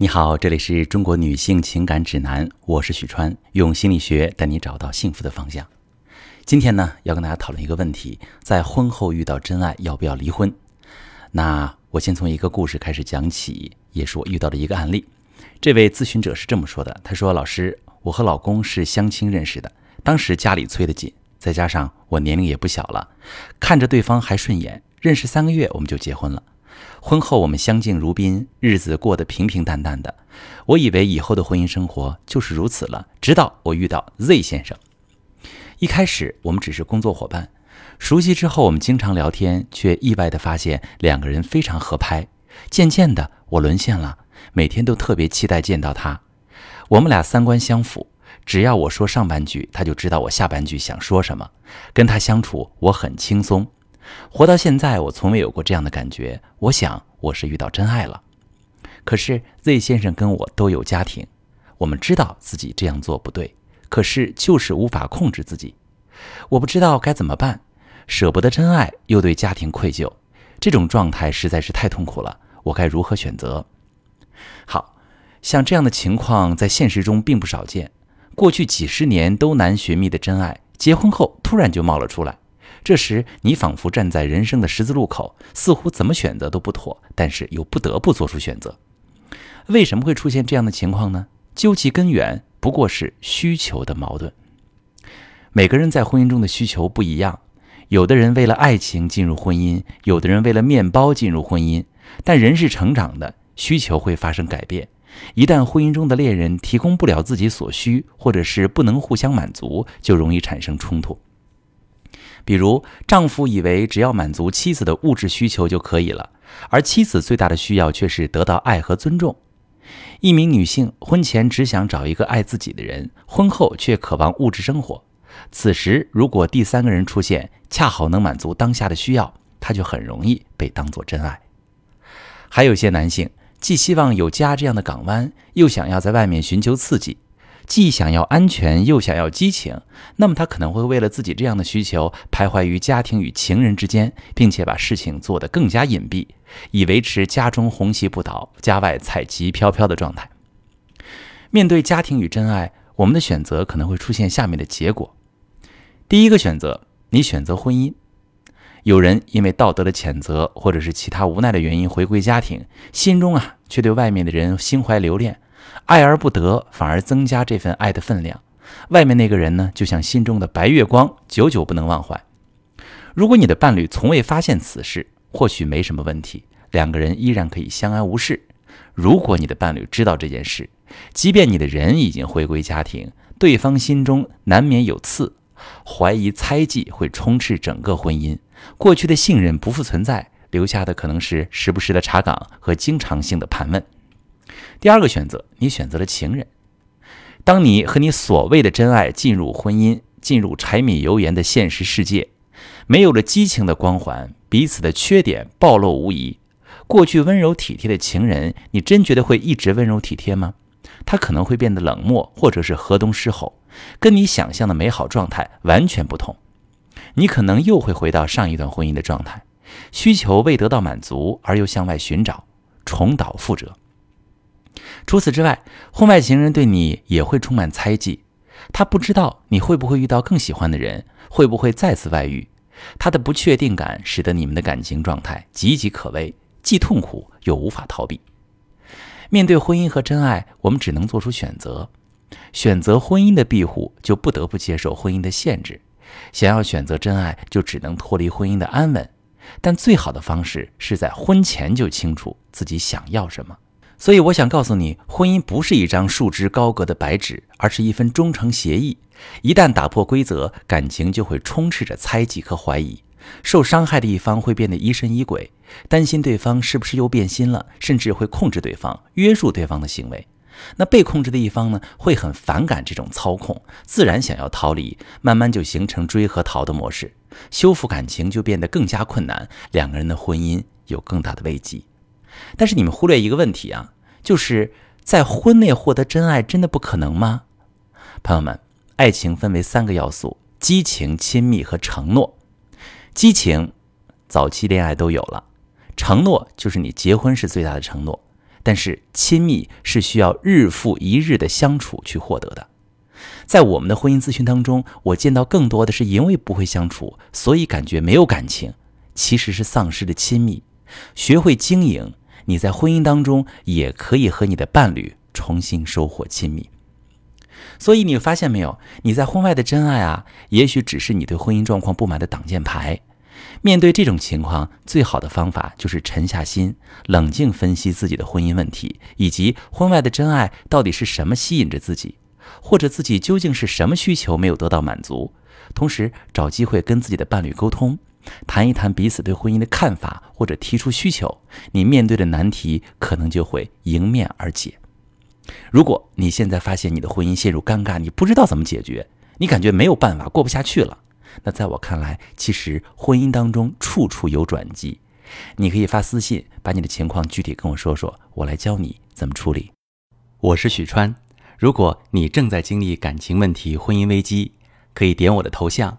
你好，这里是中国女性情感指南，我是许川，用心理学带你找到幸福的方向。今天呢，要跟大家讨论一个问题：在婚后遇到真爱，要不要离婚？那我先从一个故事开始讲起，也是我遇到的一个案例。这位咨询者是这么说的：“他说，老师，我和老公是相亲认识的，当时家里催得紧，再加上我年龄也不小了，看着对方还顺眼，认识三个月我们就结婚了。”婚后我们相敬如宾，日子过得平平淡淡的。我以为以后的婚姻生活就是如此了，直到我遇到 Z 先生。一开始我们只是工作伙伴，熟悉之后我们经常聊天，却意外地发现两个人非常合拍。渐渐的，我沦陷了，每天都特别期待见到他。我们俩三观相符，只要我说上半句，他就知道我下半句想说什么。跟他相处，我很轻松。活到现在，我从未有过这样的感觉。我想我是遇到真爱了。可是 Z 先生跟我都有家庭，我们知道自己这样做不对，可是就是无法控制自己。我不知道该怎么办，舍不得真爱，又对家庭愧疚，这种状态实在是太痛苦了。我该如何选择？好像这样的情况在现实中并不少见。过去几十年都难寻觅的真爱，结婚后突然就冒了出来。这时，你仿佛站在人生的十字路口，似乎怎么选择都不妥，但是又不得不做出选择。为什么会出现这样的情况呢？究其根源，不过是需求的矛盾。每个人在婚姻中的需求不一样，有的人为了爱情进入婚姻，有的人为了面包进入婚姻。但人是成长的，需求会发生改变。一旦婚姻中的恋人提供不了自己所需，或者是不能互相满足，就容易产生冲突。比如，丈夫以为只要满足妻子的物质需求就可以了，而妻子最大的需要却是得到爱和尊重。一名女性婚前只想找一个爱自己的人，婚后却渴望物质生活。此时，如果第三个人出现，恰好能满足当下的需要，她就很容易被当作真爱。还有些男性既希望有家这样的港湾，又想要在外面寻求刺激。既想要安全又想要激情，那么他可能会为了自己这样的需求徘徊于家庭与情人之间，并且把事情做得更加隐蔽，以维持家中红旗不倒、家外彩旗飘飘的状态。面对家庭与真爱，我们的选择可能会出现下面的结果：第一个选择，你选择婚姻。有人因为道德的谴责或者是其他无奈的原因回归家庭，心中啊却对外面的人心怀留恋。爱而不得，反而增加这份爱的分量。外面那个人呢，就像心中的白月光，久久不能忘怀。如果你的伴侣从未发现此事，或许没什么问题，两个人依然可以相安无事。如果你的伴侣知道这件事，即便你的人已经回归家庭，对方心中难免有刺，怀疑、猜忌会充斥整个婚姻。过去的信任不复存在，留下的可能是时不时的查岗和经常性的盘问。第二个选择，你选择了情人。当你和你所谓的真爱进入婚姻，进入柴米油盐的现实世界，没有了激情的光环，彼此的缺点暴露无遗。过去温柔体贴的情人，你真觉得会一直温柔体贴吗？他可能会变得冷漠，或者是河东狮吼，跟你想象的美好状态完全不同。你可能又会回到上一段婚姻的状态，需求未得到满足，而又向外寻找，重蹈覆辙。除此之外，婚外情人对你也会充满猜忌，他不知道你会不会遇到更喜欢的人，会不会再次外遇。他的不确定感使得你们的感情状态岌岌可危，既痛苦又无法逃避。面对婚姻和真爱，我们只能做出选择：选择婚姻的庇护，就不得不接受婚姻的限制；想要选择真爱，就只能脱离婚姻的安稳。但最好的方式是在婚前就清楚自己想要什么。所以我想告诉你，婚姻不是一张束之高阁的白纸，而是一份忠诚协议。一旦打破规则，感情就会充斥着猜忌和怀疑。受伤害的一方会变得疑神疑鬼，担心对方是不是又变心了，甚至会控制对方、约束对方的行为。那被控制的一方呢，会很反感这种操控，自然想要逃离，慢慢就形成追和逃的模式，修复感情就变得更加困难，两个人的婚姻有更大的危机。但是你们忽略一个问题啊，就是在婚内获得真爱真的不可能吗？朋友们，爱情分为三个要素：激情、亲密和承诺。激情，早期恋爱都有了；承诺就是你结婚是最大的承诺。但是亲密是需要日复一日的相处去获得的。在我们的婚姻咨询当中，我见到更多的是因为不会相处，所以感觉没有感情，其实是丧失的亲密。学会经营，你在婚姻当中也可以和你的伴侣重新收获亲密。所以你发现没有，你在婚外的真爱啊，也许只是你对婚姻状况不满的挡箭牌。面对这种情况，最好的方法就是沉下心，冷静分析自己的婚姻问题，以及婚外的真爱到底是什么吸引着自己，或者自己究竟是什么需求没有得到满足。同时，找机会跟自己的伴侣沟通，谈一谈彼此对婚姻的看法，或者提出需求，你面对的难题可能就会迎面而解。如果你现在发现你的婚姻陷入尴尬，你不知道怎么解决，你感觉没有办法过不下去了。那在我看来，其实婚姻当中处处有转机。你可以发私信，把你的情况具体跟我说说，我来教你怎么处理。我是许川，如果你正在经历感情问题、婚姻危机，可以点我的头像，